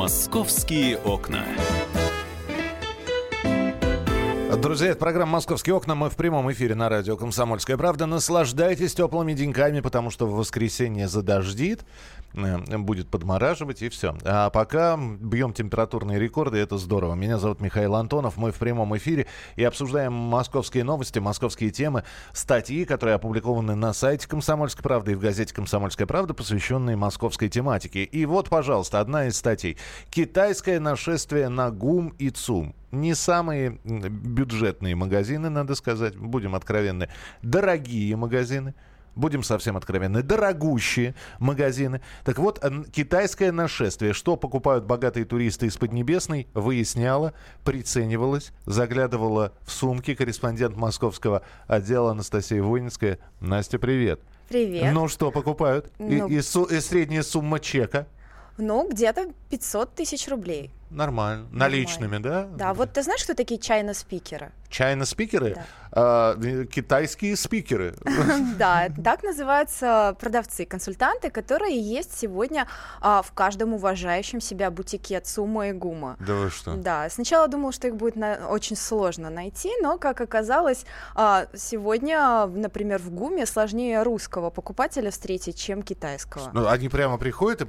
Московские окна. Друзья, это программа «Московские окна». Мы в прямом эфире на радио «Комсомольская правда». Наслаждайтесь теплыми деньками, потому что в воскресенье задождит, э, будет подмораживать и все. А пока бьем температурные рекорды, это здорово. Меня зовут Михаил Антонов, мы в прямом эфире и обсуждаем московские новости, московские темы, статьи, которые опубликованы на сайте «Комсомольской правды» и в газете «Комсомольская правда», посвященные московской тематике. И вот, пожалуйста, одна из статей. «Китайское нашествие на ГУМ и ЦУМ» не самые бюджетные магазины, надо сказать, будем откровенны, дорогие магазины, будем совсем откровенны, дорогущие магазины. Так вот, китайское нашествие, что покупают богатые туристы из Поднебесной, выясняла, приценивалась, заглядывала в сумки корреспондент московского отдела Анастасия Войницкая. Настя, привет. Привет. Ну, что покупают? Ну... И, и, и средняя сумма чека? Ну, где-то 500 тысяч рублей. Нормально. Наличными, да? Да, вот ты знаешь, кто такие чайно-спикеры? Чайно-спикеры? Да. А, китайские спикеры. Да, так называются продавцы, консультанты, которые есть сегодня а, в каждом уважающем себя бутике Цума и Гума. Да вы что? Да, сначала думал, что их будет очень сложно найти, но, как оказалось, а, сегодня, например, в Гуме сложнее русского покупателя встретить, чем китайского. Ну, они прямо приходят и...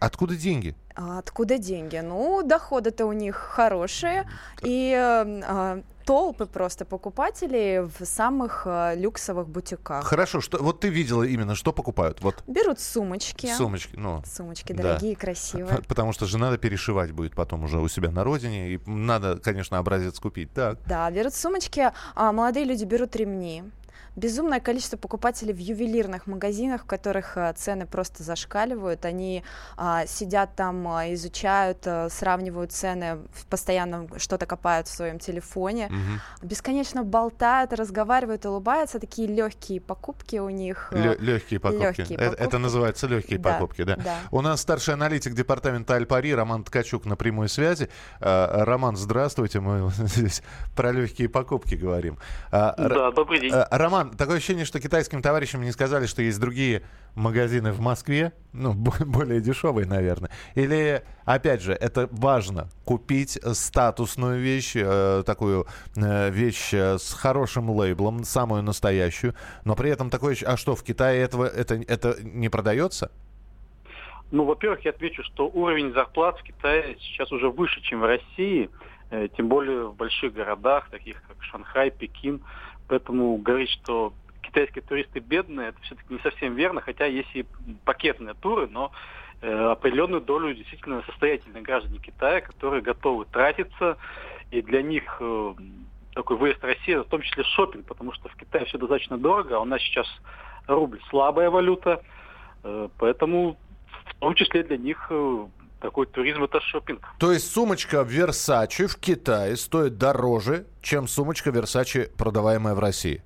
Откуда деньги? Откуда деньги? Ну, доходы-то у них хорошие, и э, толпы просто покупателей в самых э, люксовых бутиках. Хорошо, что вот ты видела именно, что покупают? Вот. Берут сумочки. Сумочки, ну. Сумочки дорогие, да. красивые. Потому что же надо перешивать будет потом уже у себя на родине, и надо, конечно, образец купить. Так. Да, берут сумочки, а молодые люди берут ремни безумное количество покупателей в ювелирных магазинах, в которых э, цены просто зашкаливают. Они а, сидят там, а, изучают, а, сравнивают цены, постоянно что-то копают в своем телефоне, угу. бесконечно болтают, разговаривают, улыбаются. Такие легкие покупки у них. Лё- легкие покупки. Легкие это, покупки. это называется легкие да, покупки, да? да? У нас старший аналитик департамента Альпари Роман Ткачук на прямой связи. Роман, здравствуйте, мы здесь про легкие покупки говорим. Да, добрый день. Роман, Роман, такое ощущение, что китайским товарищам не сказали, что есть другие магазины в Москве, ну, более дешевые, наверное. Или, опять же, это важно, купить статусную вещь, э, такую э, вещь э, с хорошим лейблом, самую настоящую, но при этом такое... А что, в Китае этого, это, это не продается? Ну, во-первых, я отвечу, что уровень зарплат в Китае сейчас уже выше, чем в России, э, тем более в больших городах, таких как Шанхай, Пекин. Поэтому говорить, что китайские туристы бедные, это все-таки не совсем верно, хотя есть и пакетные туры, но э, определенную долю действительно состоятельные граждане Китая, которые готовы тратиться, и для них э, такой выезд в Россию, в том числе шопинг, потому что в Китае все достаточно дорого, а у нас сейчас рубль слабая валюта, э, поэтому в том числе для них такой туризм это шопинг. То есть сумочка Versace в Китае стоит дороже, чем сумочка Versace, продаваемая в России?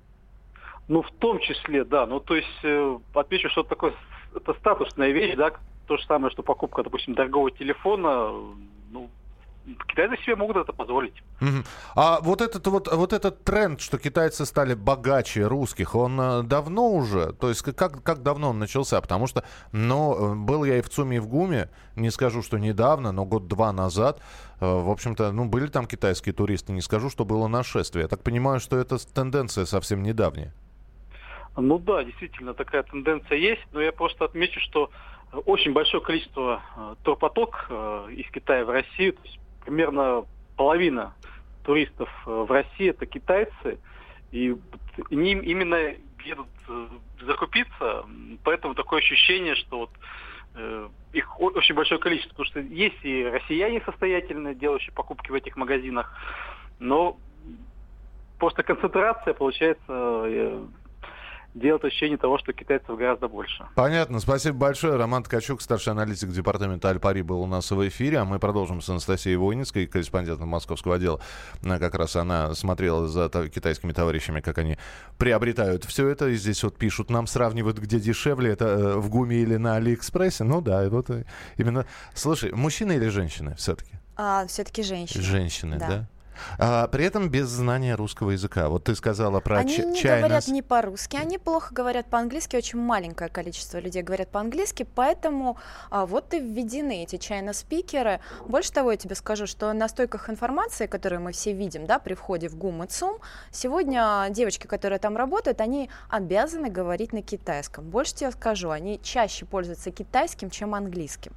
Ну, в том числе, да. Ну, то есть, э, отмечу, что это такое, это статусная вещь, да, то же самое, что покупка, допустим, дорогого телефона, китайцы себе могут это позволить. Угу. А вот этот вот, вот этот тренд, что китайцы стали богаче русских, он э, давно уже? То есть как, как давно он начался? Потому что, ну, был я и в ЦУМе, и в ГУМе, не скажу, что недавно, но год-два назад, э, в общем-то, ну, были там китайские туристы, не скажу, что было нашествие. Я так понимаю, что это тенденция совсем недавняя. Ну да, действительно, такая тенденция есть, но я просто отмечу, что очень большое количество э, турпоток э, из Китая в Россию, то есть примерно половина туристов э, в России это китайцы, и они именно едут э, закупиться, поэтому такое ощущение, что вот э, их очень большое количество, потому что есть и россияне состоятельные, делающие покупки в этих магазинах, но просто концентрация получается делает ощущение того, что китайцев гораздо больше. Понятно. Спасибо большое. Роман Ткачук, старший аналитик департамента Альпари, был у нас в эфире. А мы продолжим с Анастасией Войницкой, корреспондентом московского отдела. Как раз она смотрела за китайскими товарищами, как они приобретают все это. И здесь вот пишут, нам сравнивают, где дешевле, это э, в ГУМе или на Алиэкспрессе. Ну да, вот э, именно... Слушай, мужчины или женщины все-таки? А, все-таки женщины. Женщины, да? да? А, при этом без знания русского языка. Вот ты сказала про Они не China говорят не по-русски, они плохо говорят по-английски, очень маленькое количество людей говорят по-английски, поэтому а, вот и введены эти чайно-спикеры. Больше того, я тебе скажу, что на стойках информации, которые мы все видим да, при входе в ГУМ и ЦУМ, сегодня девочки, которые там работают, они обязаны говорить на китайском. Больше тебе скажу, они чаще пользуются китайским, чем английским.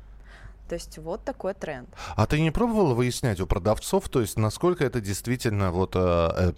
То есть вот такой тренд. А ты не пробовала выяснять у продавцов, то есть насколько это действительно вот э, э,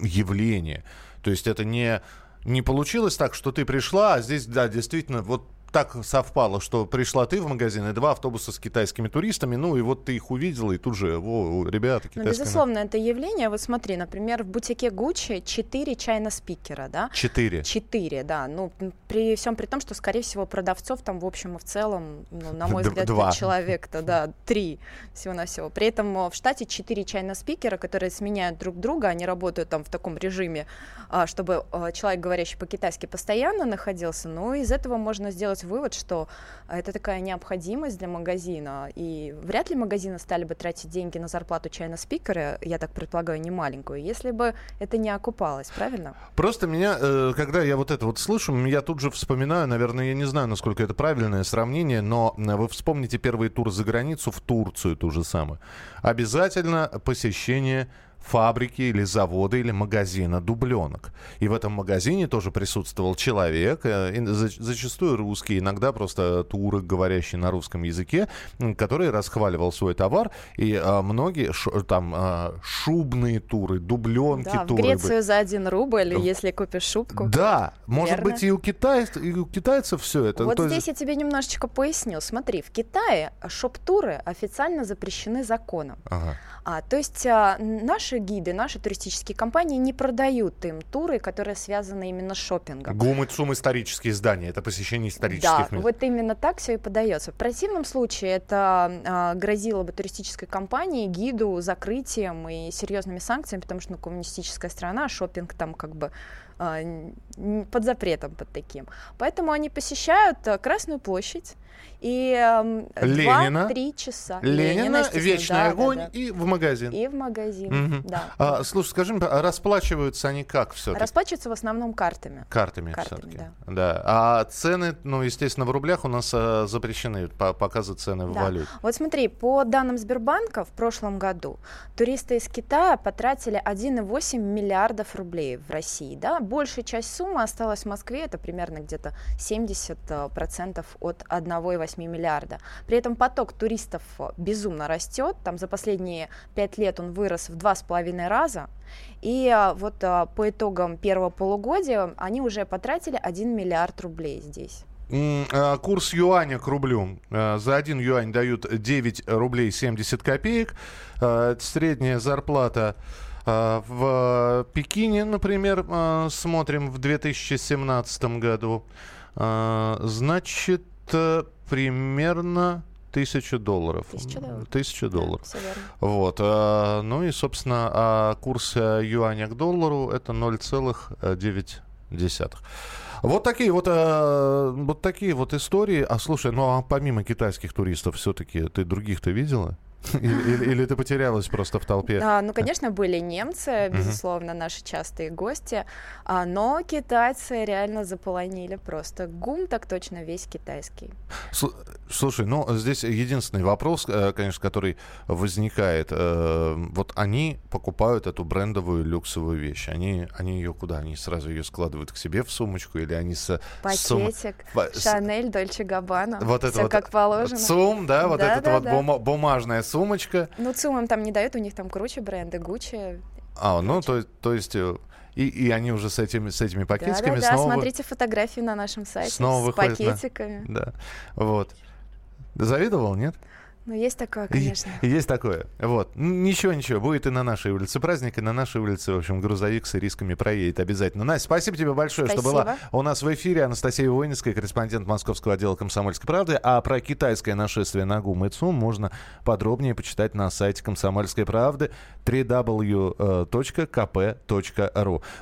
явление? То есть это не не получилось так, что ты пришла, а здесь да действительно вот так совпало, что пришла ты в магазин и два автобуса с китайскими туристами, ну и вот ты их увидела и тут же, во, ребята, Ну, китайские. безусловно, это явление. Вот смотри, например, в бутике Гуччи 4 чайно-спикера, да? Четыре. Четыре, да. Ну, при всем при том, что, скорее всего, продавцов там в общем и в целом, ну, на мой взгляд, два. человек-то, да, три всего на всего. При этом э, в штате четыре чайно-спикера, которые сменяют друг друга, они работают там в таком режиме, а, чтобы э, человек, говорящий по-китайски, постоянно находился. Ну, из этого можно сделать вывод, что это такая необходимость для магазина. И вряд ли магазины стали бы тратить деньги на зарплату чайно-спикера, я так предполагаю, не маленькую, если бы это не окупалось, правильно? Просто меня, э, когда я вот это вот слышу, я тут же вспоминаю, наверное, я не знаю, насколько это правильное сравнение, но вы вспомните первый тур за границу в Турцию ту же самую. Обязательно посещение фабрики или завода или магазина дубленок. И в этом магазине тоже присутствовал человек, э, зачастую русский, иногда просто турок, говорящий на русском языке, который расхваливал свой товар. И а, многие там а, шубные туры, дубленки Да, в туры. Грецию за один рубль, если купишь шубку. Да, может Верно. быть и у, китайцев, и у китайцев все это. Вот То есть- здесь я тебе немножечко поясню. Смотри, в Китае шоп-туры официально запрещены законом. Ага. А, то есть а, наши гиды, наши туристические компании не продают им туры, которые связаны именно с шопингом. Гум и ЦУМ исторические здания, это посещение Да, исторических мест. вот именно так все и подается. В противном случае это а, грозило бы туристической компании, гиду закрытием и серьезными санкциями, потому что ну, коммунистическая страна, шопинг там как бы а, н- под запретом под таким. Поэтому они посещают а, Красную площадь и ам, Ленина. 2-3 часа. Ленина, естественно, вечный да, да, огонь да. и в магазин. И в магазин, Мгм. да. А, слушай, скажи а расплачиваются они как все? Расплачиваются в основном картами. Картами, Картами, все-таки. да. Да. А цены, ну, естественно, в рублях у нас а, запрещены по- показы цены в Да. валюте. Вот смотри, по данным Сбербанка в прошлом году туристы из Китая потратили 1,8 миллиардов рублей в России. Да? Большая часть суммы осталась в Москве, это примерно где-то 70% от 1,8 миллиарда. При этом поток туристов безумно растет, там за последние 5 лет он вырос в 2,5 раза. И а, вот а, по итогам первого полугодия они уже потратили 1 миллиард рублей здесь. А, Курс юаня к рублю. За один юань дают 9 рублей 70 копеек. Средняя зарплата в Пекине, например, смотрим в 2017 году. Значит, э, примерно тысяча долларов. Тысяча долларов. Тысяча долларов. Да. Вот. а, Ну и, собственно, а курс э, юаня к доллару это 0,9. Вот такие вот, э, вот такие вот истории. А слушай, ну а помимо китайских туристов, все-таки ты других-то видела? Или, или- или ты потерялась просто в толпе? А, ну, конечно, были немцы, безусловно, наши частые гости, а, но китайцы реально заполонили просто гум, так точно весь китайский. Сл- Слушай, ну здесь единственный вопрос, э, конечно, который возникает. э, Вот они покупают эту брендовую люксовую вещь. Они, они ее куда? Они сразу ее складывают к себе в сумочку или они с... сум- Пакетик, Шанель, Дольче Габбана, Вот это все вот как положено. ЦУМ, да, вот Да, эта да, вот да. бума- бумажная сумочка. Ну, ЦУМ им там не дают, у них там круче бренды, Гуччи. А, ну, то, то есть... э, И, и они уже с этими, с этими пакетиками Да-да-да, снова... смотрите фотографии на нашем сайте снова с выходит на- пакетиками. Да, вот. Завидовал, нет? Ну, есть такое, конечно. Есть такое. Вот. Ничего, ничего. Будет и на нашей улице праздник, и на нашей улице, в общем, грузовик с рисками проедет обязательно. Настя, спасибо тебе большое, что Спасибо. была у нас в эфире. Анастасия Войницкая, корреспондент московского отдела «Комсомольской правды». А про китайское нашествие на ГУМ и ЦУМ можно подробнее почитать на сайте «Комсомольской правды» www.kp.ru.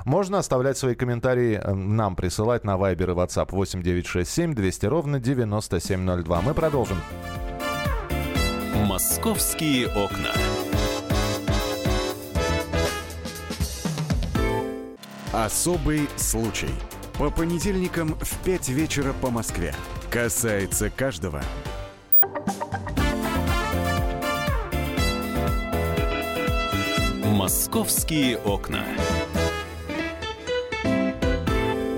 Можно оставлять свои комментарии э, нам присылать на Viber и WhatsApp 8967 200 ровно 9702. Мы продолжим. «Московские окна». Особый случай. По понедельникам в 5 вечера по Москве. Касается каждого. «Московские окна».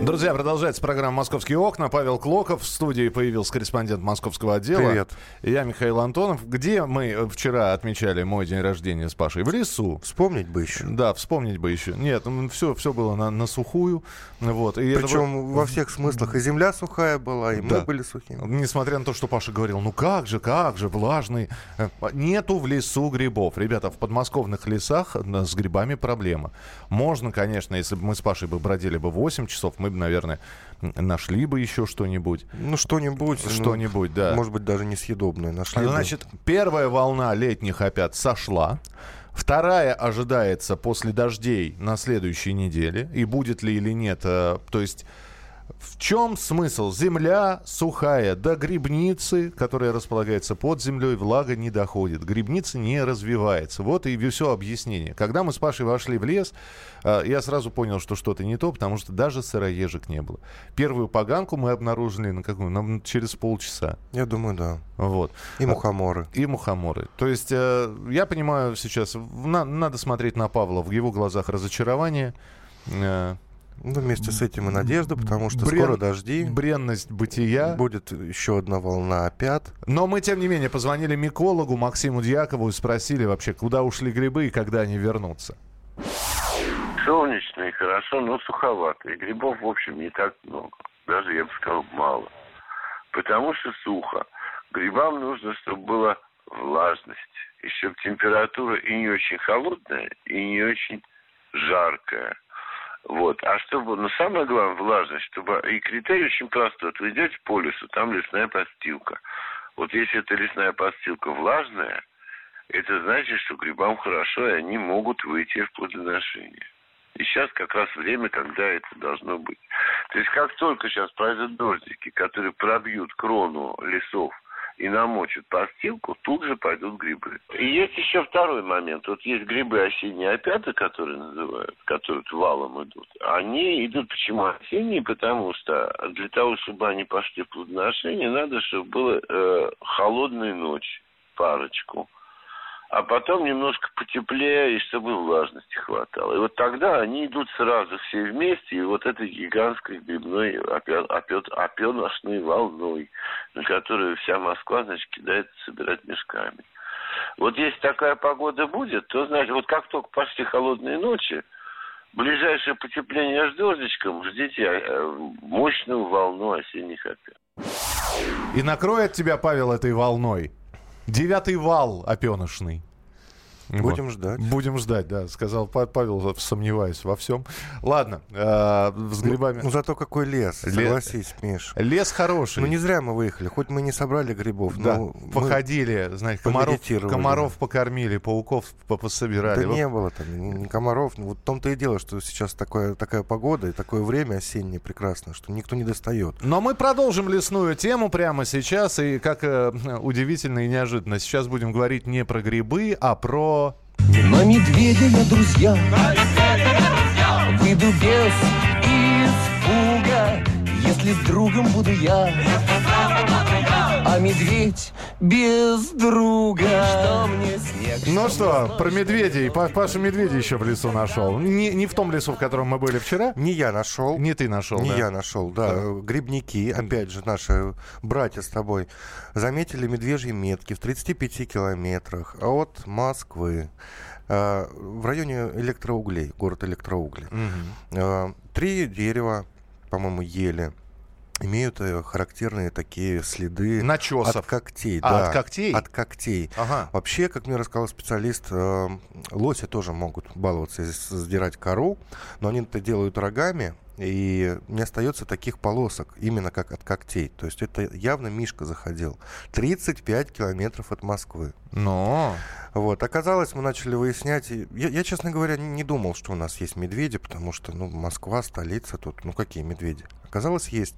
Друзья, продолжается программа «Московские окна». Павел Клоков в студии появился корреспондент московского отдела. Привет. Я Михаил Антонов. Где мы вчера отмечали мой день рождения с Пашей? В лесу. Вспомнить бы еще. Да, вспомнить бы еще. Нет, все, все было на, на сухую. Вот. И Причем это... во всех смыслах. И земля сухая была, и да. мы были сухими. Несмотря на то, что Паша говорил, ну как же, как же, влажный. Э, нету в лесу грибов. Ребята, в подмосковных лесах с грибами проблема. Можно, конечно, если бы мы с Пашей бы бродили бы 8 часов, мы бы, наверное, нашли бы еще что-нибудь. Ну, что-нибудь. Что-нибудь, ну, да. Может быть, даже несъедобное нашли. Значит, бы. первая волна летних опять сошла. Вторая ожидается после дождей на следующей неделе. И будет ли или нет. То есть в чем смысл? Земля сухая, до грибницы, которая располагается под землей, влага не доходит. Грибница не развивается. Вот и все объяснение. Когда мы с Пашей вошли в лес, я сразу понял, что что-то не то, потому что даже сыроежек не было. Первую поганку мы обнаружили на какую? На, через полчаса. Я думаю, да. Вот. И мухоморы. И мухоморы. То есть я понимаю сейчас, надо смотреть на Павла. В его глазах разочарование. Ну, вместе с этим и надежда, потому что Брен... скоро дожди. Бренность бытия. Будет еще одна волна опять. Но мы, тем не менее, позвонили микологу Максиму Дьякову и спросили вообще, куда ушли грибы и когда они вернутся. Солнечно и хорошо, но суховато. И грибов, в общем, не так много. Даже, я бы сказал, мало. Потому что сухо. Грибам нужно, чтобы была влажность. И чтобы температура и не очень холодная, и не очень жаркая. Вот. А чтобы, ну, самое главное, влажность, чтобы... И критерий очень простой. Вот вы идете по лесу, там лесная подстилка. Вот если эта лесная подстилка влажная, это значит, что грибам хорошо, и они могут выйти в плодоношение. И сейчас как раз время, когда это должно быть. То есть как только сейчас пройдут дождики, которые пробьют крону лесов и намочат подстилку, тут же пойдут грибы. И есть еще второй момент. Вот есть грибы осенние опята, которые называют, которые валом идут. Они идут почему осенние? Потому что для того, чтобы они пошли в плодоношение, надо, чтобы была э, холодная ночь, парочку а потом немножко потеплее, и чтобы влажности хватало. И вот тогда они идут сразу все вместе, и вот этой гигантской грибной опеношной волной, на которую вся Москва, значит, кидает собирать мешками. Вот если такая погода будет, то, значит, вот как только пошли холодные ночи, ближайшее потепление с дождичком, ждите э, мощную волну осенних опят. И накроет тебя, Павел, этой волной? Девятый вал опенышный. Будем вот. ждать. Будем ждать, да, сказал Павел, сомневаюсь во всем. Ладно, э, с грибами. Ну, ну зато какой лес, Ле... согласись, Миш. Лес хороший. Ну не зря мы выехали, хоть мы не собрали грибов, да. но походили, знаете, комаров, комаров покормили, пауков пособирали. Да вот. не было там ни, комаров. Вот в том-то и дело, что сейчас такое, такая погода и такое время осеннее прекрасное, что никто не достает. Но мы продолжим лесную тему прямо сейчас, и как э, удивительно и неожиданно, сейчас будем говорить не про грибы, а про на медведя я, друзья, выйду без испуга, если с другом буду я. А медведь без друга. Что мне снег? Ну что, про медведей. Паша медведя еще в лесу нашел. Не, не в том лесу, в котором мы были вчера. Не я нашел. Не ты нашел. Не да? я нашел, да. да. Грибники, опять же, наши братья с тобой, заметили медвежьи метки в 35 километрах от Москвы а, в районе электроуглей, город электроугли. Угу. Три дерева, по-моему, ели имеют э, характерные такие следы Начесов. от когтей. А, да, от когтей? От когтей. Ага. Вообще, как мне рассказал специалист, э, лоси тоже могут баловаться, сдирать кору, но они это делают рогами, и не остается таких полосок, именно как от когтей. То есть это явно Мишка заходил. 35 километров от Москвы. Но... Вот, оказалось, мы начали выяснять. Я, я, честно говоря, не думал, что у нас есть медведи, потому что, ну, Москва, столица тут, ну, какие медведи? Оказалось, есть.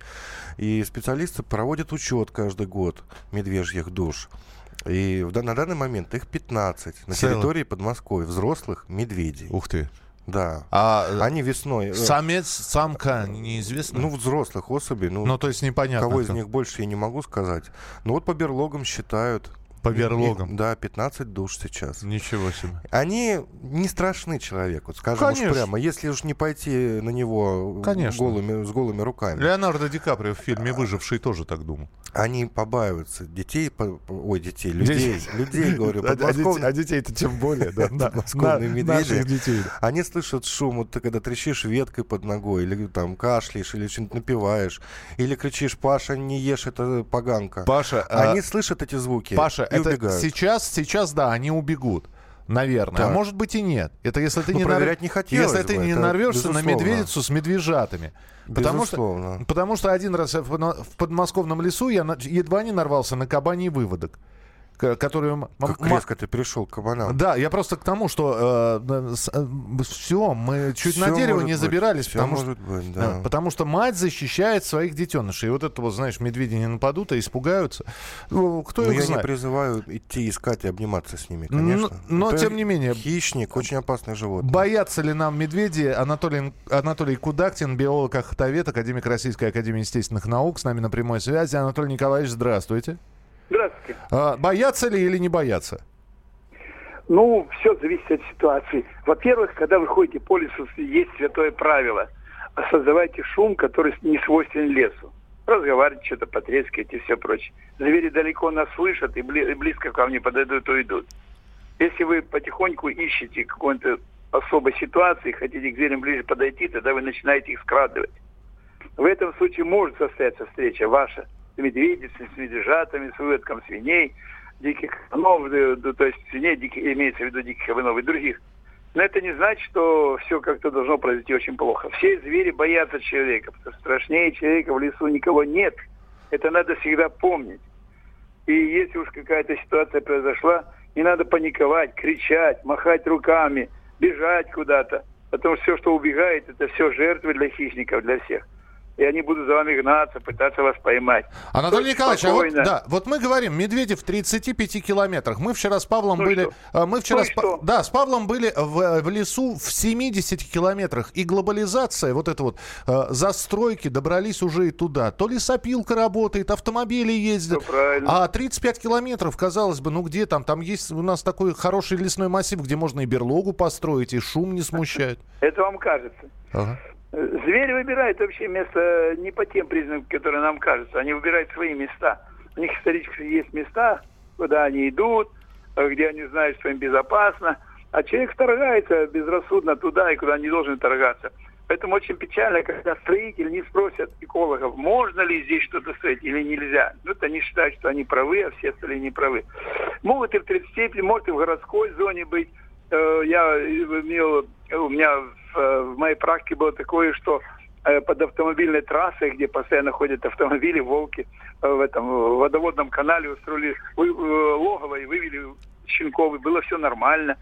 И специалисты проводят учет каждый год медвежьих душ. И на данный момент их 15 на Целых? территории Подмосковья, взрослых медведей. Ух ты. Да. А э, Они весной... э, самец, самка неизвестно? Ну, взрослых особей. Ну, Ну, то есть непонятно. кого из кто. них больше, я не могу сказать. Ну, вот по берлогам считают. По И- берлогам. Да, 15 душ сейчас. Ничего себе. Они не страшны человеку, скажем уж Конечно. прямо. Если уж не пойти на него Конечно. голыми, с голыми руками. Леонардо Ди Каприо в фильме «Выживший» тоже так думал. Они побаиваются детей, по- ой, детей, людей, людей, говорю, А- а подмосковных- детей- а детей-то тем более, да. Подмосковные медведи. Детей. Они слышат шум, вот ты когда трещишь веткой под ногой, или там кашляешь, или что-нибудь напиваешь, или кричишь, Паша, не ешь, это поганка. Паша, а, Они слышат эти звуки Паша, и это убегают. сейчас, сейчас, да, они убегут. Наверное. А Так. может быть и нет. Это если ты Ну, не, нар- проверять не хотелось если ты бы, не это нарвешься на безусловно. медведицу с медвежатами. Потому что, потому что один раз в подмосковном лесу я на- едва не нарвался на кабаний выводок. К- Который... м- Как м- резко ты пришел к кабанам. Да, я просто к тому, что все, мы чуть на Всё дерево не быть, забирались, всё потому что, быть, да, потому что мать защищает своих детенышей. И вот это вот, знаешь, медведи не нападут, а испугаются. Ну, кто Но их я не знает? призываю идти искать и обниматься с ними, Ну, конечно. но Это тем не менее- Хищник, очень опасное животное. Боятся ли нам медведи? Анатолий, Анатолий Кудактин, биолог, охотовед, академик Российской Академии Естественных Наук, с нами на прямой связи. Анатолий Николаевич, здравствуйте. Здравствуйте. А, боятся ли или не боятся? Ну, все зависит от ситуации. Во-первых, когда вы ходите по лесу, есть святое правило. Создавайте шум, который не свойственен лесу. Разговаривать, что-то потрескивать и все прочее. Звери далеко нас слышат и бли- и близко к вам не подойдут, то идут. Если вы потихоньку ищете какой-то особой ситуации, хотите к зверям ближе подойти, тогда вы начинаете их скрадывать. В этом случае может состояться встреча ваша с медведицей, с медвежатами, с выводком свиней, диких кабанов, э, то есть свиней, диких, имеется в виду диких кабанов и других. Но это не значит, что все как-то должно произойти очень плохо. Все звери боятся человека, потому что страшнее человека в лесу никого нет. Это надо всегда помнить. И если уж какая-то ситуация произошла, не надо паниковать, кричать, махать руками, бежать куда-то. Потому что все, что убегает, это все жертвы для хищников, для всех. И они будут за вами гнаться, пытаться вас поймать. Анатолий Николаевич, а вот, да, вот мы говорим, медведи в 35 километрах. Мы вчера с Павлом Ну были... что? а, Мы вчера Ну с, что? да, с Павлом были в, в лесу в 70 километрах. И глобализация, вот это вот э, застройки добрались уже и туда. То лесопилка работает, автомобили ездят. А 35 километров, казалось бы, ну где там? Там есть у нас такой хороший лесной массив, где можно и берлогу построить, и шум не смущает. Это вам кажется. Ага. Звери выбирают вообще место не по тем признакам, которые нам кажутся. Они выбирают свои места. У них исторически есть места, куда они идут, где они знают, что им безопасно. А человек вторгается безрассудно туда, и куда не должен вторгаться. Поэтому очень печально, когда строители не спросят экологов, можно ли здесь что-то строить или нельзя. Ну, это они считают, что они правы, а все остальные не правы. Могут и в 30 может и в городской зоне быть. Э, Я имел, у меня в, в моей практике было такое, что э, под автомобильной трассой, где постоянно ходят автомобили, волки, э, в этом в водоводном канале устроили логово и вывели щенков, и было все нормально.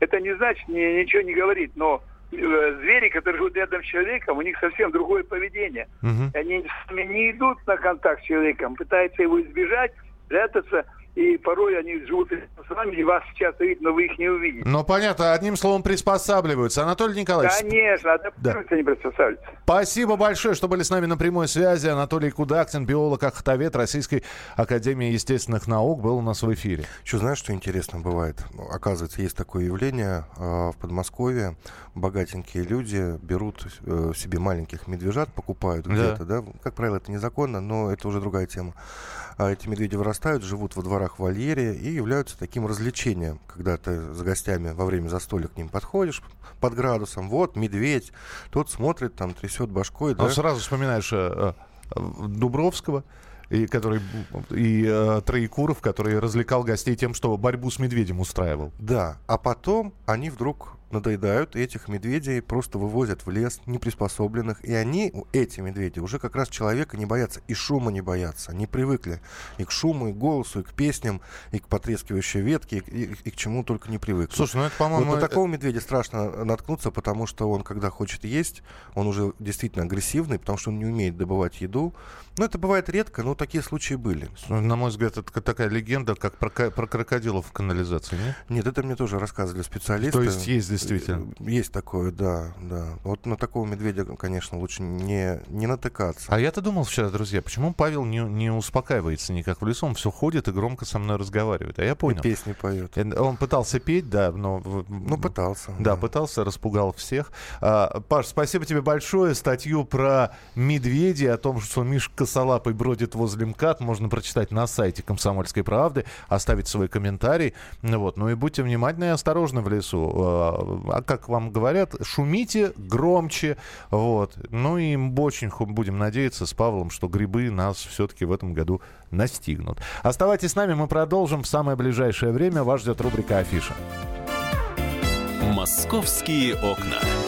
Это не значит, ни- ничего не говорит, но звери, которые живут рядом с человеком, у них совсем другое поведение. Мгм. Они не идут на контакт с человеком, пытаются его избежать, прятаться, и порой они живут с вами, и вас часто видят, но вы их не увидите. Ну, понятно, одним словом приспосабливаются. Анатолий Николаевич, Конечно, адаптируются, не приспосабливаются. Спасибо большое, что были с нами на прямой связи. Анатолий Кудактин, биолог, охотовед Российской Академии Естественных Наук, был у нас в эфире. Еще знаешь, что интересно бывает? Оказывается, есть такое явление э, в Подмосковье. Богатенькие люди берут э, себе маленьких медвежат, покупают Да. где-то, да? Как правило, это незаконно, но это уже другая тема. А эти медведи вырастают, живут во дворах в вольере и являются таким развлечением, когда ты с гостями во время застолья к ним подходишь под градусом, вот медведь, тот смотрит, там трясет башкой, да? Ну, сразу вспоминаешь э, э, Дубровского, и, который, и э, Троекуров, который развлекал гостей тем, что борьбу с медведем устраивал. Да, а потом они вдруг надоедают, и этих медведей просто вывозят в лес неприспособленных, и они, эти медведи, уже как раз человека не боятся, и шума не боятся, не привыкли и к шуму, и к голосу, и к песням, и к потрескивающей ветке, и, и- и к чему только не привыкли. Слушай, ну это, Вот по-моему... на э, такого медведя страшно наткнуться, потому что он, когда хочет есть, он уже действительно агрессивный, потому что он не умеет добывать еду. Но это бывает редко, но такие случаи были. э, На мой взгляд, это такая легенда, как про, про крокодилов в канализации, нет? Нет, это мне тоже рассказывали специалисты. То есть ездили действительно. Есть такое, да, да. Вот на такого медведя, конечно, лучше не, не натыкаться. А я-то думал вчера, друзья, почему Павел не, не успокаивается никак в лесу, он все ходит и громко со мной разговаривает. А я понял. И песни поет. Э, Он пытался петь, да, но... Ну, пытался. Да, пытался, распугал всех. А, Паш, спасибо тебе большое. Статью про медведей, о том, что Миш Косолапый бродит возле МКАД, можно прочитать на сайте «Комсомольской правды», оставить свой комментарий. Вот. Ну и будьте внимательны и осторожны в лесу. А, как вам говорят, шумите громче. Вот. Ну и очень будем надеяться с Павлом, что грибы нас все-таки в этом году настигнут. Оставайтесь с нами, мы продолжим в самое ближайшее время. Вас ждет рубрика «Афиша». «Московские окна».